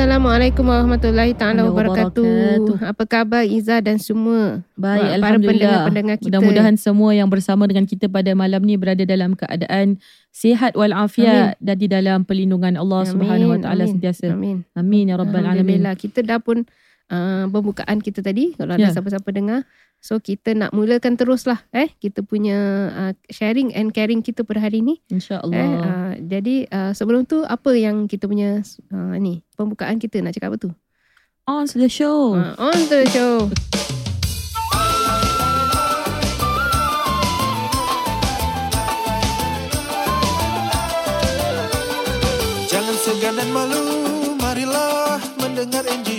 Assalamualaikum warahmatullahi taala wabarakatuh. Apa khabar Iza dan semua? Baik, Para Alhamdulillah. pendengar-pendengar kita. Mudah-mudahan semua yang bersama dengan kita pada malam ni berada dalam keadaan sihat walafiat dan di dalam perlindungan Allah Subhanahu Wa Taala sentiasa. Amin. Amin ya rabbal alamin. Kita dah pun uh, pembukaan kita tadi kalau ada Ya. siapa-siapa dengar. So kita nak mulakan teruslah eh kita punya uh, sharing and caring kita pada hari ni. Eh, Insya-Allah. uh, jadi uh, sebelum tu apa yang kita punya uh, ni pembukaan kita nak cakap apa tu? On to the show. Uh, on to the show. Jangan segan dan malu, marilah mendengar NGU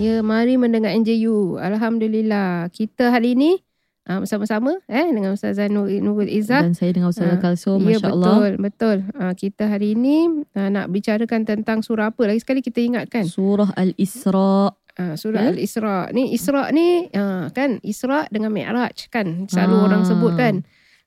Ya, mari mendengar NJU. Alhamdulillah. Kita hari ini uh, bersama-sama eh dengan Ustazah Nur, Nurul Izzah. Dan saya dengan Ustazah Ah, Kalsum, ya, masya-Allah. betul, betul. Uh, kita hari ini uh, nak bicarakan tentang surah apa? Lagi sekali kita ingatkan. Surah Al-Isra. Uh, surah Ya. Al-Isra. Ni Isra ni uh, kan Isra dengan Mi'raj kan. Selalu Ah. orang sebut kan.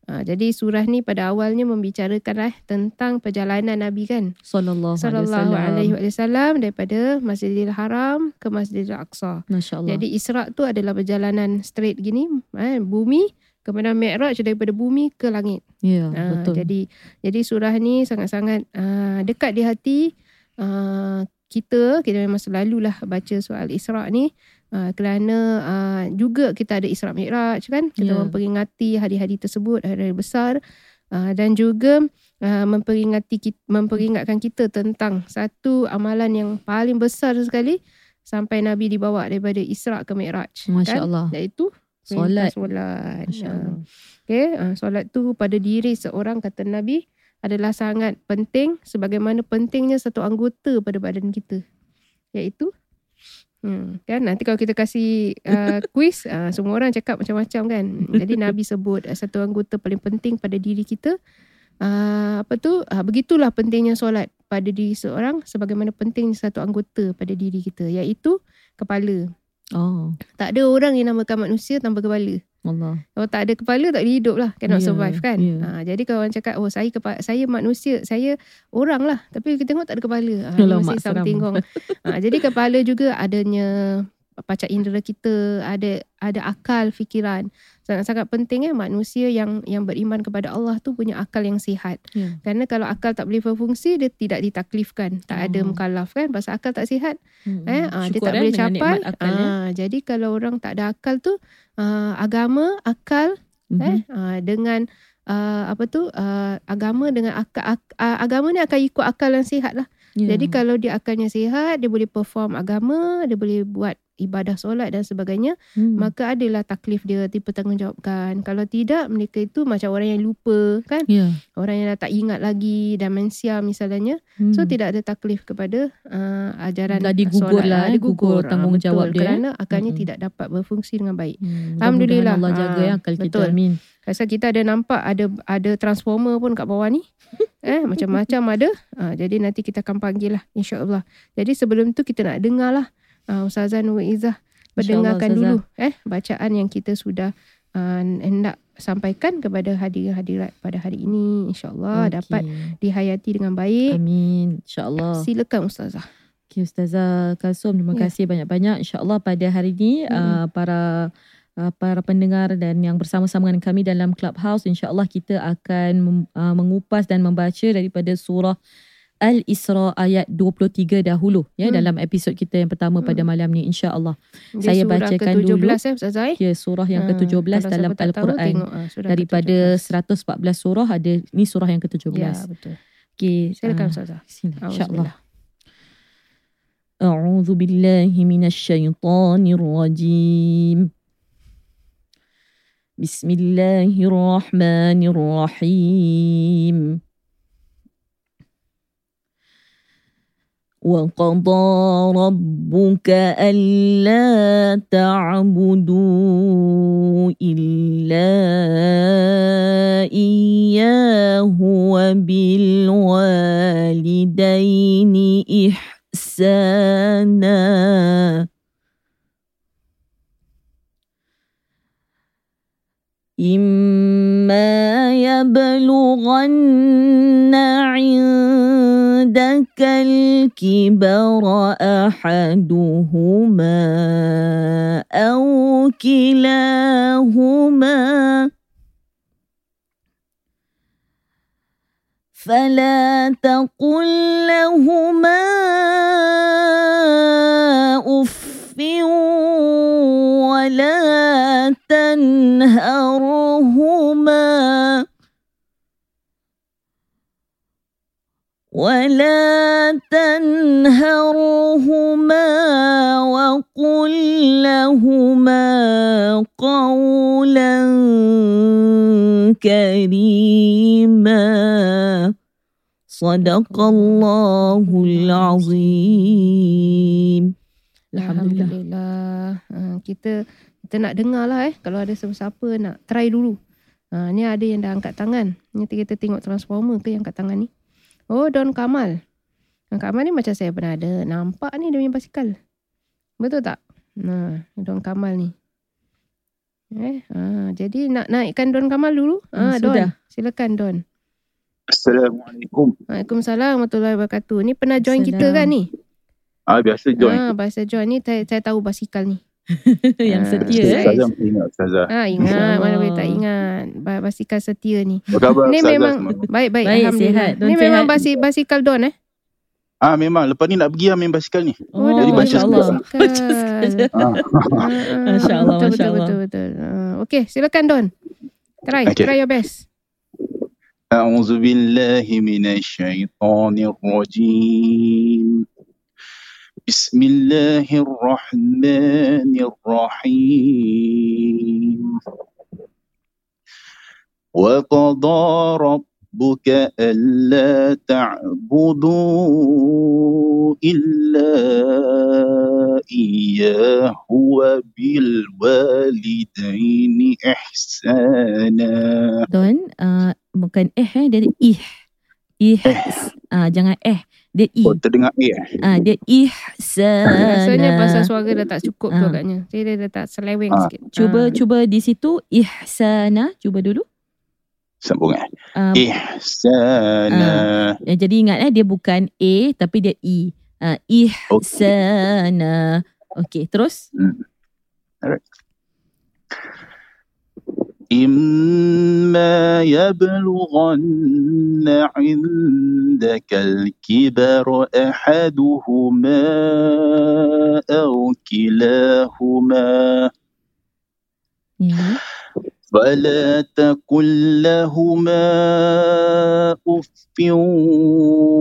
Uh, jadi surah ni pada awalnya membicarakan eh, tentang perjalanan Nabi kan. Sallallahu, Sallallahu alaihi wasallam daripada Masjidil Haram ke Masjidil Aqsa. Masya-Allah. Jadi Isra tu adalah perjalanan straight gini, eh, bumi kemudian Mi'raj daripada bumi ke langit. ya, Ah, betul. jadi jadi surah ni sangat-sangat uh, dekat di hati uh, kita. Kita memang selalulah baca soal Isra ni uh, kerana uh, juga kita ada Isra Mi'raj kan. Kita Ya. memperingati hari-hari tersebut, hari-hari besar uh, dan juga uh, memperingati kita, memperingatkan kita tentang satu amalan yang paling besar sekali sampai Nabi dibawa daripada Isra ke Mi'raj. kan? Masya-Allah. Iaitu Solat. Solat. Masya-Allah. Okay, uh, solat tu pada diri seorang kata Nabi adalah sangat penting sebagaimana pentingnya satu anggota pada badan kita. Iaitu Hmm, kan nanti kalau kita kasih uh, quiz uh, semua orang cakap macam-macam kan. Jadi Nabi sebut uh, satu anggota paling penting pada diri kita uh, apa tu uh, begitulah pentingnya solat pada diri seorang sebagaimana pentingnya satu anggota pada diri kita iaitu kepala. Oh, Tak ada orang yang namakan manusia tanpa kepala. Allah. Kalau tak ada kepala tak boleh hidup lah. Cannot Ya, survive kan. ya. Ha, jadi kalau orang cakap oh saya kepa- saya manusia, saya orang lah. Tapi kita tengok tak ada kepala. Ha, mesti something wrong. Ha, jadi kepala juga adanya panca indera kita, ada ada akal fikiran. Sangat-sangat penting eh manusia yang yang beriman kepada Allah tu punya akal yang sihat. Ya. Kerana kalau akal tak boleh berfungsi dia tidak ditaklifkan. Tak ada Oh. mukallaf kan. Pasal akal tak sihat Hmm. eh ah, dia Syukur, tak eh, boleh dengan capai ya. ah, jadi kalau orang tak ada akal tu ah, agama akal Mhm. eh ah, dengan ah, apa tu ah, agama dengan akal ak, ah, agama ni akan ikut akal yang sihat lah Ya. jadi kalau dia akalnya sihat dia boleh perform agama dia boleh buat ibadah solat dan sebagainya Hmm. maka adalah taklif dia dipertanggungjawabkan kalau tidak mereka itu macam orang yang lupa kan Ya. orang yang dah tak ingat lagi demensia misalnya Hmm. So tidak ada taklif kepada uh, ajaran Dah digugur solat. lah, Ah, eh, gugur Ah, tanggungjawab betul. dia, eh. Kerana akalnya Mm-mm. tidak dapat berfungsi dengan baik. Hmm, Alhamdulillah. Allah jaga ya akal kita. betul. Amin. Rasa kita ada nampak ada ada transformer pun kat bawah ni. eh macam-macam ada. Ah, jadi nanti kita akan panggil lah insya-Allah. Jadi sebelum tu kita nak dengar lah uh, Ustazah Nur Izzah Ustazah. dulu eh bacaan yang kita sudah uh, hendak sampaikan kepada hadirin-hadirat pada hari ini insya-Allah Okey. dapat dihayati dengan baik. Amin. InsyaAllah. Silakan Ustazah. Okay, Ustazah Kalsum, terima Ya. kasih banyak-banyak. InsyaAllah pada hari ini Mm-mm. uh, para uh, para pendengar dan yang bersama-sama dengan kami dalam Clubhouse, insyaAllah kita akan mem- uh, mengupas dan membaca daripada surah Al-Isra ayat 23 dahulu ya Hmm. dalam episod kita yang pertama Hmm. pada malam ni insya-Allah. Dia Saya surah bacakan ke-17 dulu. eh Ustazah eh? Ya surah yang Ah, ke-17 kalau dalam siapa tak tahu, Al-Quran. tengok, ah, surah Daripada ke-17. 114 surah ada ni surah yang ke-17. Ya betul. Okey. Silakan ah, Ustazah. Bismillah. Auzubillah. InsyaAllah. أعوذ بالله من الشيطان الرجيم بسم الله الرحمن الرحيم وقضى ربك ألا تعبدوا إلا إياه وبالوالدين إحسانا إما يبلغن عندك الكبر أحدهما أو كلاهما فلا تقل لهما أف ولا تنهرهما ولا تنهرهما وقل لهما قولا كريما صدق الله العظيم Alhamdulillah. Alhamdulillah. Ha, kita kita nak dengar lah eh. Kalau ada siapa-siapa nak try dulu. Ha, ni ada yang dah angkat tangan. Ni kita tengok transformer ke yang angkat tangan ni. Oh Don Kamal. Don Kamal ni macam saya pernah ada. Nampak ni dia punya basikal. Betul tak? Nah, Don Kamal ni. Eh, ha, jadi nak naikkan Don Kamal dulu. Hmm, Ha, Don. sudah. Silakan Don. Assalamualaikum. Waalaikumsalam warahmatullahi wabarakatuh. Ni pernah join kita kan ni? Ah biasa join. Ah, bahasa join ni saya, saya tahu basikal ni. yang Ah, setia Ustaz. eh. Ustazah mesti ingat Ustazah. Ah Insya ingat Allah. mana boleh tak ingat Ba- basikal setia ni. Apa khabar Ni Ustazah memang semua? baik baik, Baik, alhamdulillah. sihat. Don Ni memang sihat. basi basikal Don eh. Ah memang lepas ni nak pergi lah main basikal ni. Oh, Jadi baca Masya Allah. basikal. Baca saja. Ah. Ah, ah, Masya Allah, betul, Masya betul, Allah. betul betul. Ah, Okey, silakan Don. Try, Okay. try your best. أعوذ بالله من الشيطان الرجيم بسم الله الرحمن الرحيم وقضى ربك ألا تعبدوا إلا إياه وبالوالدين إحسانا Don, uh, bukan eh eh, dia ada ih. Ih. Uh, jangan eh. Dia i. Oh, terdengar eh. Ah, dia ihsana. Rasanya pasal suara dah tak cukup tu Ah. agaknya. Jadi dia dah tak seleweng Ah. sikit. Cuba Ah. cuba di situ ihsana. Cuba dulu. Sambung eh. Um, Ihsana. eh, jadi ingat eh dia bukan a tapi dia i. Uh, ihsana. Okey, terus. إما يبلغن عندك الكبر أحدهما أو كلاهما. فلا تقل لهما أف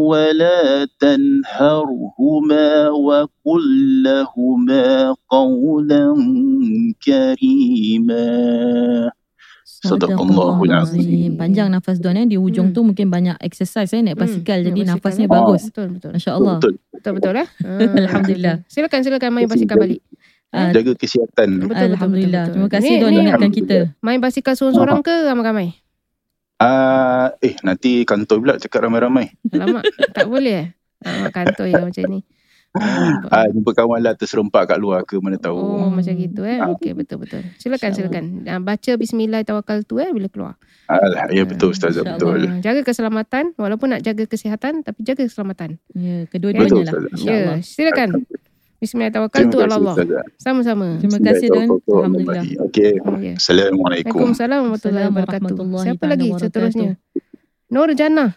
ولا تنهرهما وقل لهما قولا كريما Sadaqallahul Azim. Panjang nafas Don eh. Di ujung Hmm. tu mungkin banyak exercise eh naik basikal. Hmm, Jadi naik nafasnya basikal, eh. bagus. Betul betul. Masya Allah. Betul. Betul betul eh. Ah, Alhamdulillah. Silakan silakan main basikal balik. Ah, Jaga kesihatan. Betul, betul, Alhamdulillah. betul, Terima betul. kasih Ni- Don ni ingatkan kita. Main basikal seorang-seorang ke ramai-ramai? Ah, eh nanti kantor pula cakap ramai-ramai. Alamak, tak boleh eh? Alamak kantor yang macam ni. Ah, jumpa kawan lah terserempak kat luar ke mana tahu. Oh, macam gitu eh. Okey, betul-betul. Silakan, silakan. Ah, Baca bismillah tawakal tu eh bila keluar. Alah, ya betul Ustazah, InsyaAllah. betul. Ah, jaga keselamatan. Walaupun nak jaga kesihatan, tapi jaga keselamatan. Ya, Betul, kedua-duanya lah. Ustazah. Ya, silakan. Bismillah tawakal tu ala Allah. Ustazah. Sama-sama. Terima kasih Don. Alhamdulillah. Okey. Ya. Assalamualaikum. Waalaikumsalam warahmatullahi wabarakatuh. Siapa lagi seterusnya? Nur Jannah.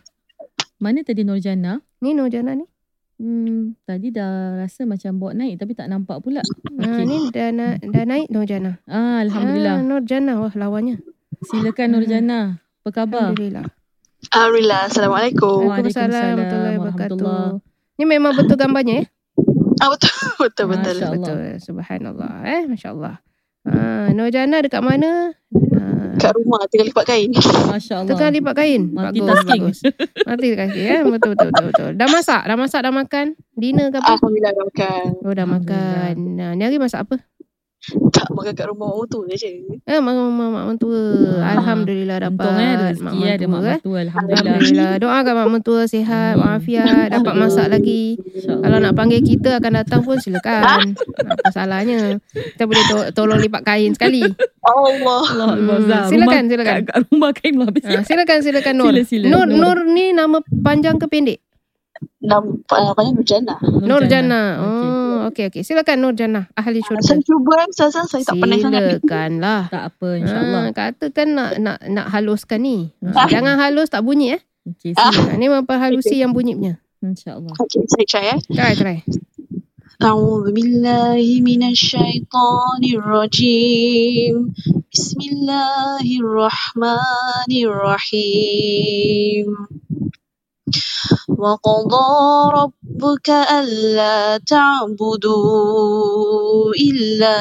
Mana tadi Nurjana? Ni Nur Jana ni. Hmm, tadi dah rasa macam bawa naik tapi tak nampak pula. Okay. Okey. ni dah, na, dah naik Nur Jana. Ah, Alhamdulillah. Ah, Nur Jana. Wah lawannya. Silakan Nurjana. Apa khabar? Alhamdulillah. Alhamdulillah. Assalamualaikum. Waalaikumsalam Waalaikumsalam warahmatullahi warahmatullah. wabarakatuh. Ni memang betul gambarnya eh? Ah, betul, betul, betul. Masya. Betul. Subhanallah eh. Masya Allah. Ah, Nur Jana dekat mana? Ah, Kat rumah tengah lipat kain. Masya Allah. Tengah lipat kain. Bagus, Multitasking. bagus. Multitasking ya. Betul, betul, betul, betul. Dah masak? Dah masak, dah makan? Dinner ke apa? Alhamdulillah dah makan. Oh, dah makan. Nah, ni hari masak apa? Tak makan kat rumah orang tu je. Eh, mak mak mak mentua. Ah, Alhamdulillah dapat. Untung eh ada rezeki eh, ada mak mentua, eh. mentua. Alhamdulillah. Alhamdulillah. Doakan mak mentua sihat, Amin. walafiat, dapat masak lagi. Kalau nak panggil kita akan datang pun silakan. Apa salahnya? Kita boleh to- tolong lipat kain sekali. Allah. Allah Hmm, silakan, Rumah- silakan. Kat, kat rumah kain belum habis. Ah, silakan silakan Nur. Sila, sila. Nur, Nur. Nur ni nama panjang ke pendek? Nampak namanya Nurjana. Nur Jana. Okey. Oh, okey okey. Silakan Nur Jana, ahli Saya syurga. cuba eh, Ustazah. Saya tak pandai sangat. Silakanlah. Tak apa insyaAllah. Ah, katakan nak nak nak haluskan ni. Ah, Jangan halus tak bunyi eh. Okey, sila. Ah, ni memperhalusi yang bunyi punya. InsyaAllah. Okay, saya try eh. Try try. أعوذ بالله من الشيطان الرجيم بسم الله الرحمن الرحيم وقضى ربك ألا تعبدوا إلا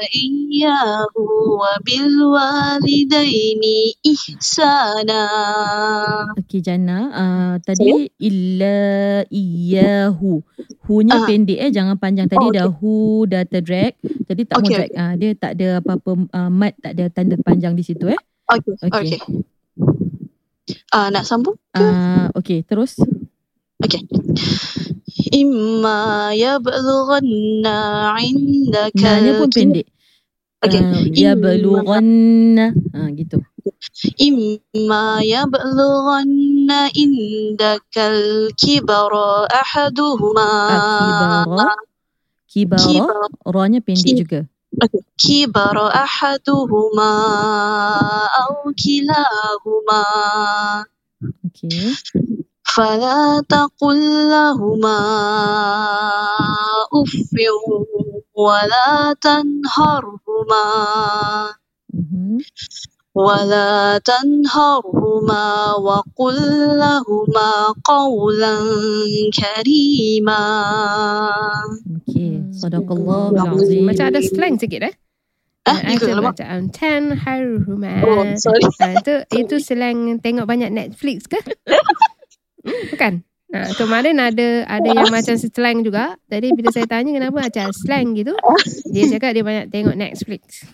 إياه وبالوالدين إحسانا Okey Jana, uh, tadi illa iyahu. Hu-nya Ah. pendek eh, jangan panjang. Tadi Oh, dah hu dah terdrag. Jadi tak mau Okey, drag. Ah, dia tak ada apa-apa uh, mat, tak ada tanda panjang di situ eh. Okay, Okey. okay. Ah, nak sambung? Ah, okey, terus. إما يبلغن عندك Nanya pun الكبر- pendek. Okay. Ah, ya belughanna. Ah, gitu. إما يبلغن عندك الكبر أحدهما Ah, kibara. Kibara. كبر Ra-nya pendek Ki- juga. كبر أحدهما أو كلاهما Okey. فلا تقل لهما أف ولا تنهرهما Mhm. ولا تنهرهما وقل لهما قولا كريما Okey. Hmm. Sadaqallahul Hmm. azim. Macam ada slang sikit eh. Ah, Ah, juga Ada lama. macam ten haruma. Oh, sorry. Ah, itu itu slang tengok banyak Netflix ke? Bukan. Nah, kemarin ada ada yang macam slang juga. Tadi bila saya tanya kenapa macam slang gitu, dia cakap dia banyak tengok Netflix.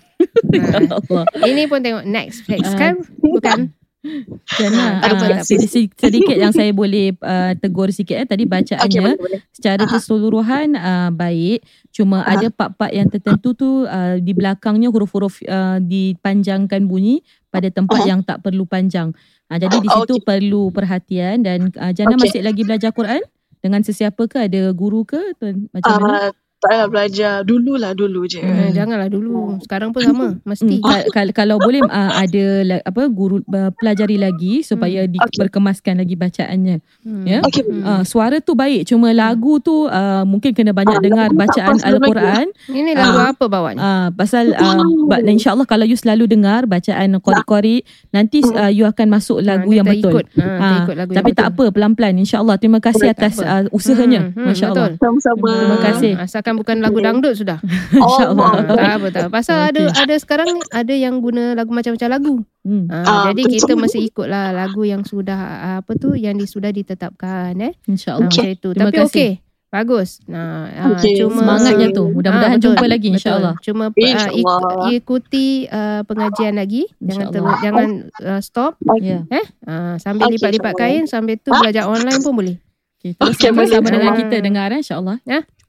Allah. ini pun tengok Netflix Ah. kan? Bukan. Apa, ah, sedikit, sedikit yang saya boleh uh, tegur sikit eh. Tadi bacaannya boleh, boleh. secara Aha. keseluruhan uh, baik. Cuma Aha. ada part-part yang tertentu tu uh, di belakangnya huruf-huruf uh, dipanjangkan bunyi pada tempat Aha. yang tak perlu panjang. Uh, jadi di Oh, situ okey. perlu perhatian dan uh, Jana Okey. masih lagi belajar Quran dengan sesiapa ke? Ada guru ke? Macam mana? Ah, taklah belajar. Dululah dulu je. Hmm. Eh, janganlah dulu. Sekarang pun sama. Mesti. Hmm, kal- kal- kalau boleh uh, ada la- apa guru uh, pelajari lagi supaya di, Okey. berkemaskan lagi bacaannya. Hmm. Ya? Okey. Hmm. Uh, suara tu baik cuma lagu tu uh, mungkin kena banyak Ah, dengar tak bacaan al-Quran Ini lagu Ah. apa bawanya? uh, pasal uh, ba- insyaallah kalau you selalu dengar bacaan qori-qori nanti uh, you akan masuk lagu Ah, yang betul. Ikut. Ah, Ah, terikut lagu Tapi yang tak apa pelan-pelan insyaallah. Terima kasih Boleh, atas tak uh, usahanya. Hmm, hmm, Masya-Allah. betul. Sama-sama. Terima kasih. Hmm, asalkan bukan lagu dangdut sudah. Insya-Allah. Ah, tak apa tak. Pasal Okey. ada ada sekarang ni ada yang guna lagu macam-macam lagu. Hmm. Ah, Ah, jadi betul. kita mesti ikutlah lagu yang sudah ah, apa tu yang sudah ditetapkan eh. Ah, Insyaallah. macam itu. Terima Tapi okey. Bagus. Nah, ah, Okey, cuma Semangatnya tu. Mudah-mudahan Ah, betul, jumpa lagi insya-Allah. Cuma ah, ik- InsyaAllah. ikuti ah, pengajian lagi. Jangan InsyaAllah. terus jangan ah, stop. Ya. Ah, sambil Okey, lipat-lipat insyaAllah. kain sambil tu belajar online pun boleh. Okay, terus Okey, boleh, sama dengan insyaAllah. kita dengar eh, insya-Allah.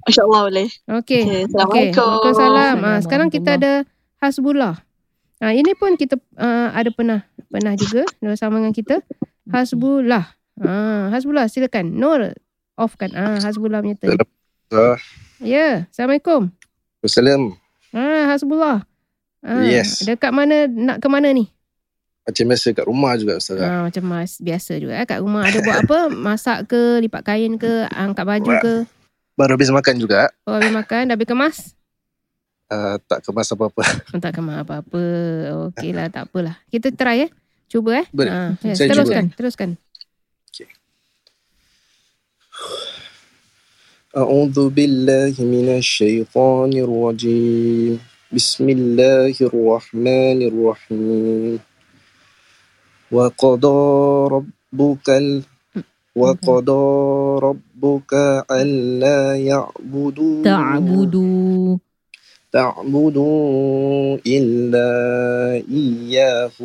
InsyaAllah boleh. Okey. Okey, Okey. Assalamualaikum. Waalaikumsalam. Ah, Assalamualaikum sekarang kita ada Hasbullah. Ah, ini pun kita ah, ada pernah pernah juga bersama dengan kita. Hasbullah. Ah, Hasbullah silakan. Nur offkan. Ah, Hasbullah punya. Ah, Ya, Assalamualaikum. Assalam. Ah, Hasbullah. Ah, Yes. Dekat mana nak ke mana ni? Macam biasa kat rumah juga Ustaz. Ha, macam mas biasa juga eh. kat rumah ada buat apa? Masak ke, lipat kain ke, angkat baju ke. Baru habis makan juga. Oh, habis makan, dah habis kemas? Uh, tak kemas apa-apa. Oh, tak kemas apa-apa. Okey lah, tak apalah. Kita try eh. Cuba eh. Boleh. Ha, ya, Saya teruskan, teruskan. أعوذ بالله من الشيطان الرجيم بسم الله الرحمن الرحيم وقضى ربك ال... وقضى ربك ألا يعبدوا Ta'budu. تعبدوا إلا إياه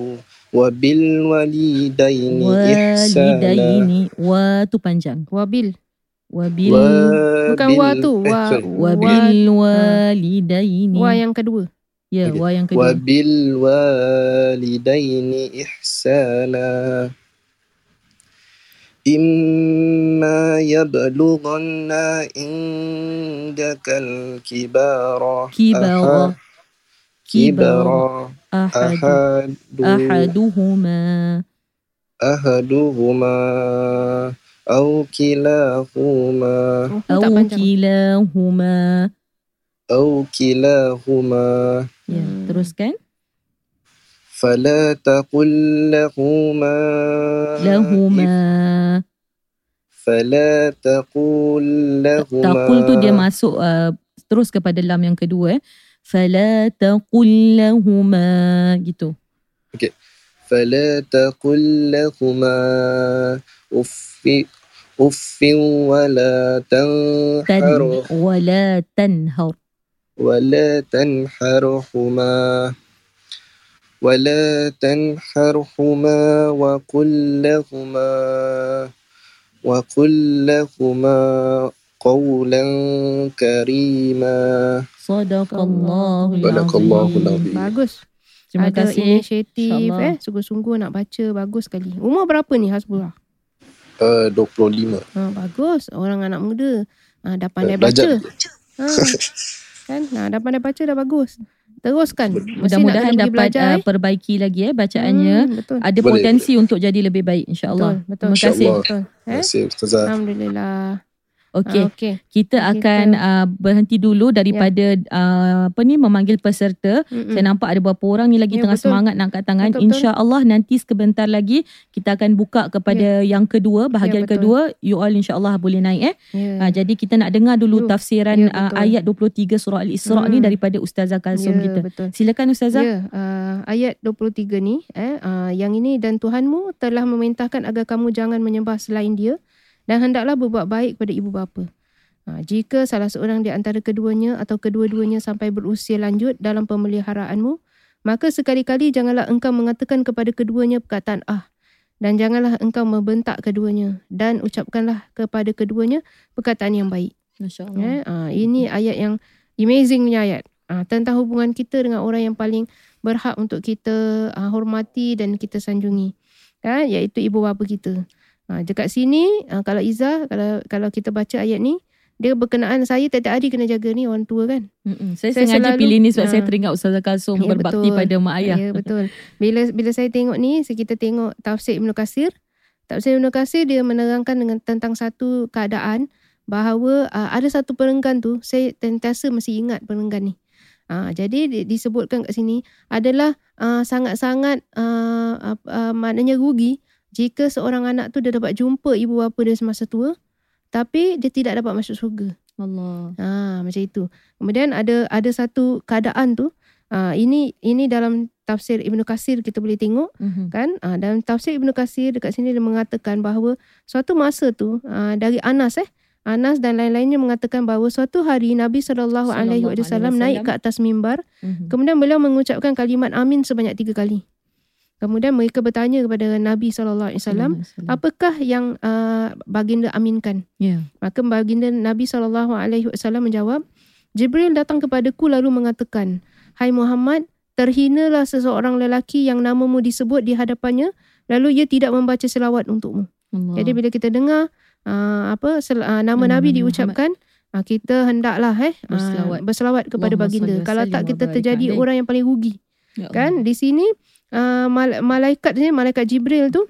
وبالوالدين إحسانا Walidaini. Wa tu panjang. Wabil. Wabil. Bukan wa tu. eh, Wa, sorry. wa, Wabil walidaini. wa yang kedua. Ya, Okay. wa yang kedua. وبالوالدين إحسانا إما يبلغن عندك الكبار Kibara. أحد- كبر Ahadu. أحد Ahaduhuma. أحدهما أو كلاهما Oh, Au tak panjang. kilahuma. أو كلاهما Ya, Hmm. teruskan. فلا تقل لهما لهما. فلا تقل لهما. تقول تو dia masuk uh, terus kepada lam yang kedua. eh. فلا تقل لهما. Gitu. Okay. فلا تقل لهما. اف أف ولا تنهر ولا تنهر ولا تنحرهما. ولا تنحرهما وقل لهما وقل لهما قولا كريما Sadaqallahul Sadaqallahul azim. azim. Bagus. Terima Ada kasih. inisiatif InsyaAllah. eh. Sungguh-sungguh nak baca. Bagus sekali. Umur berapa ni Hasbullah? uh, 25 Ha, bagus. Orang anak muda. Ha, dah pandai Eh, belajar. baca. Ha, kan? Ha, dah pandai baca dah bagus. Teruskan. Mudah-mudahan dapat belajar, uh, eh. perbaiki lagi eh bacaannya. Hmm, betul. Ada Boleh, potensi untuk jadi lebih baik insya-Allah. Betul, betul. Terima kasih. Betul. Terima Eh? kasih Ustazah Alhamdulillah. Okey. Ah, Okey. Kita akan uh, berhenti dulu daripada Ya. uh, apa ni memanggil peserta. Mm-mm. Saya nampak ada beberapa orang ni lagi Ya, tengah betul. semangat nak angkat tangan. Insya-Allah nanti sebentar lagi kita akan buka kepada yang kedua, bahagian Ya, betul. kedua. You all insya-Allah boleh naik eh. Ya. Ha, jadi kita nak dengar dulu You. tafsiran Ya, uh, ayat 23 surah Al-Isra' ni Hmm. daripada Ustazah Kalsum ya, kita. betul. Silakan Ustazah. Ya, uh, ayat 23 ni eh uh, yang ini dan Tuhanmu telah memerintahkan agar kamu jangan menyembah selain Dia dan hendaklah berbuat baik kepada ibu bapa. Uh, jika salah seorang di antara keduanya atau kedua-duanya sampai berusia lanjut dalam pemeliharaanmu, maka sekali-kali janganlah engkau mengatakan kepada keduanya perkataan ah dan janganlah engkau membentak keduanya dan ucapkanlah kepada keduanya perkataan yang baik. Masya-Allah. Eh, ah, ini ayat yang amazing punya ayat. Ah, tentang hubungan kita dengan orang yang paling berhak untuk kita ah, hormati dan kita sanjungi. Kan? Iaitu ibu bapa kita. Ah, dekat sini, ah, kalau Iza, kalau kalau kita baca ayat ni, dia berkenaan saya tiap-tiap hari kena jaga ni orang tua kan. Mm-mm. Saya, Saya sengaja selalu- pilih ni sebab Ha. saya teringat Ustazah Kalsum Ya, berbakti betul. pada mak ayah. Ya betul. Bila bila saya tengok ni, kita tengok tafsir Ibnu Kasir. Tafsir Ibnu Kasir dia menerangkan dengan tentang satu keadaan bahawa uh, ada satu perenggan tu, saya sentiasa mesti ingat perenggan ni. Uh, jadi di- disebutkan kat sini adalah uh, sangat-sangat uh, uh, uh, maknanya rugi jika seorang anak tu dia dapat jumpa ibu bapa dia semasa tua tapi dia tidak dapat masuk syurga. Allah. Ha macam itu. Kemudian ada ada satu keadaan tu ha, ini ini dalam tafsir Ibnu Kasir kita boleh tengok Mhm. kan ha, dalam tafsir Ibnu Kasir dekat sini dia mengatakan bahawa suatu masa tu ha, dari Anas eh Anas dan lain-lainnya mengatakan bahawa suatu hari Nabi sallallahu alaihi wasallam naik ke atas mimbar Mhm. kemudian beliau mengucapkan kalimat amin sebanyak tiga kali. Kemudian mereka bertanya kepada Nabi sallallahu alaihi wasallam apakah yang uh, baginda aminkan? Ya. Maka baginda Nabi SAW menjawab, Jibril datang kepadaku lalu mengatakan, Hai Muhammad, terhinalah seseorang lelaki yang namamu disebut di hadapannya, lalu ia tidak membaca selawat untukmu. Allah. Jadi bila kita dengar uh, apa sel, uh, nama Nama Nabi diucapkan, uh, kita hendaklah eh uh, Berselawat. berselawat kepada Allahumma baginda. Kalau tak kita terjadi orang yang paling rugi. Ya Allah. Kan di sini uh, mal- malaikat ni malaikat Jibril tu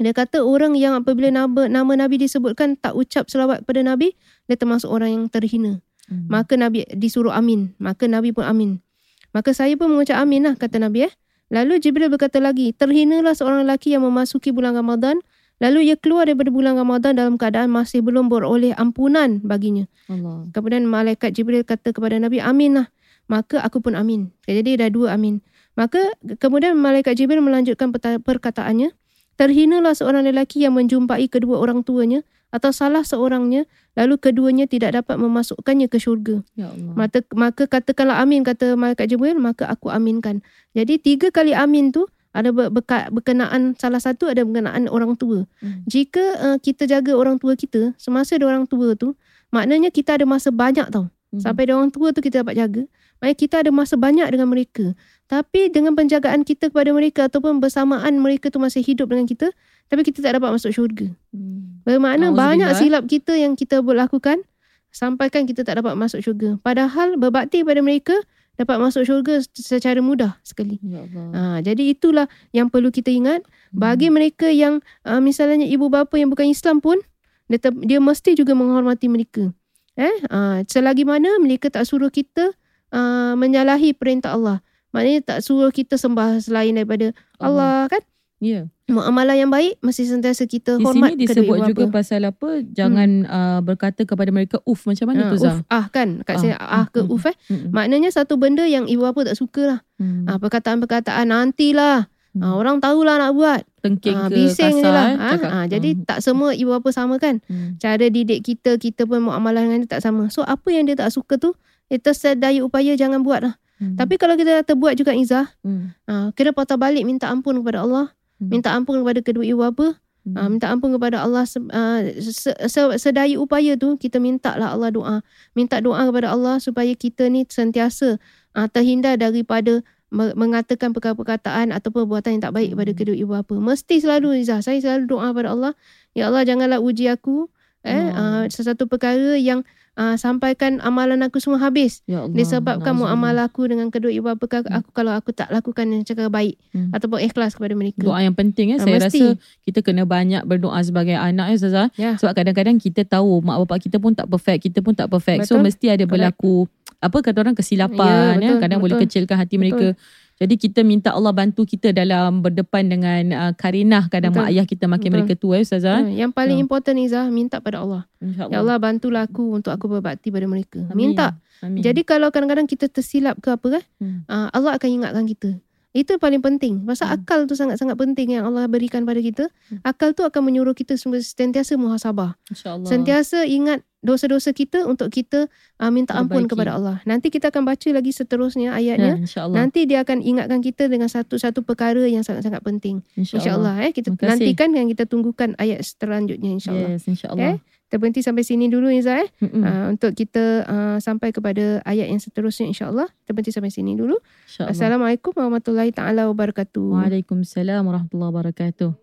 dia kata orang yang apabila nama, nama Nabi disebutkan tak ucap selawat pada Nabi dia termasuk orang yang terhina. Hmm. Maka Nabi disuruh amin. Maka Nabi pun amin. Maka saya pun mengucap amin lah kata Nabi eh. Lalu Jibril berkata lagi, terhinalah seorang lelaki yang memasuki bulan Ramadan lalu ia keluar daripada bulan Ramadan dalam keadaan masih belum beroleh ampunan baginya. Allah. Kemudian malaikat Jibril kata kepada Nabi, amin lah. Maka aku pun amin. Jadi dah dua amin. Maka kemudian malaikat Jibril melanjutkan perkataannya, terhinalah seorang lelaki yang menjumpai kedua orang tuanya atau salah seorangnya lalu keduanya tidak dapat memasukkannya ke syurga. Ya Allah. Maka, maka katakanlah amin kata malaikat Jibril maka aku aminkan. Jadi tiga kali amin tu ada berkenaan salah satu ada berkenaan orang tua. Hmm. Jika uh, kita jaga orang tua kita semasa dia orang tua tu maknanya kita ada masa banyak tau. Mhm. Sampai dia orang tua tu kita dapat jaga. Maknanya kita ada masa banyak dengan mereka. Tapi dengan penjagaan kita kepada mereka ataupun bersamaan mereka tu masih hidup dengan kita, tapi kita tak dapat masuk syurga. Hmm. Bermakna Auzubillah. banyak silap kita yang kita lakukan sampaikan kita tak dapat masuk syurga. Padahal berbakti pada mereka dapat masuk syurga secara mudah sekali. Ya Allah. Ha, jadi itulah yang perlu kita ingat. Bagi mereka yang uh, misalnya ibu bapa yang bukan Islam pun, dia, te- dia mesti juga menghormati mereka. Eh, uh, selagi mana mereka tak suruh kita uh, menyalahi perintah Allah. Maknanya tak suruh kita sembah selain daripada Allah kan. Ya. Muamalah yang baik mesti sentiasa kita Di hormat sini kedua disebut juga bapa. pasal apa? Jangan uh, berkata kepada mereka uf macam mana Ah, tu Zah? uf, ah kan kat Ah, sini ah ke mm, mm, uf eh. Mm-mm. Maknanya satu benda yang ibu bapa tak suka lah. Hmm. Ah perkataan-perkataan nantilah. Hmm. Ah, orang tahulah nak buat. Tengking Ah, ke bising je kasar lah. eh, Ah, cakap. ah, jadi Hmm. tak semua ibu bapa sama kan. Hmm. Cara didik kita, kita pun muamalah dengan dia tak sama. So apa yang dia tak suka tu, kita sedaya upaya jangan buat lah. Hmm. Tapi kalau kita terbuat juga Izzah, Hmm. ah, kena patah balik minta ampun kepada Allah. Hmm. Minta ampun kepada kedua ibu bapa. Hmm. Ah, minta ampun kepada Allah ah, se- se- sedaya upaya tu kita minta lah Allah doa. Minta doa kepada Allah supaya kita ni sentiasa ah, terhindar daripada me- mengatakan perkataan-perkataan ataupun perbuatan yang tak baik kepada Hmm. kedua ibu bapa. Mesti selalu Izzah, saya selalu doa kepada Allah, ya Allah janganlah uji aku eh Hmm. ah, sesuatu perkara yang ah, sampaikan amalan aku semua habis. Ya Allah. Disebabkan muamalah aku dengan kedua ibu bapa aku, aku kalau aku tak lakukan yang cara baik Hmm. ataupun ikhlas kepada mereka. Doa yang penting eh. Ah, Saya mesti. rasa kita kena banyak berdoa sebagai anak ya Ustazah. Ya. Sebab kadang-kadang kita tahu mak bapak kita pun tak perfect, kita pun tak perfect. So Betul. mesti ada Correct. berlaku apa kata orang kesilapan Ya, ya, betul, kadang boleh betul. kecilkan hati mereka. Jadi kita minta Allah bantu kita dalam berdepan dengan uh, karinah kadang Betul. mak ayah kita makin Betul. mereka tua ya Ustazah. Ah, Yang paling Ya. important Izzah minta pada Allah. InsyaAllah. Ya Allah bantulah aku untuk aku berbakti pada mereka. Amin. Minta. Amin. Jadi kalau kadang-kadang kita tersilap ke apa kan, Hmm. ah, Allah akan ingatkan kita. Itu paling penting. Pasal Hmm. akal tu sangat-sangat penting yang Allah berikan pada kita. Akal tu akan menyuruh kita sentiasa muhasabah. InsyaAllah. Sentiasa ingat dosa-dosa kita untuk kita uh, minta ampun kepada Allah. Nanti kita akan baca lagi seterusnya ya, ayatnya. InsyaAllah. Nanti dia akan ingatkan kita dengan satu-satu perkara yang sangat-sangat penting. InsyaAllah. InsyaAllah eh kita nantikan dan kita tunggukan ayat selanjutnya insyaAllah. Yes, insyaAllah. Kita berhenti sampai sini dulu Izzah eh. Mm-mm. Uh, untuk kita uh, sampai kepada ayat yang seterusnya insyaAllah. Kita berhenti sampai sini dulu. Assalamualaikum warahmatullahi taala wabarakatuh. Waalaikumsalam warahmatullahi wabarakatuh.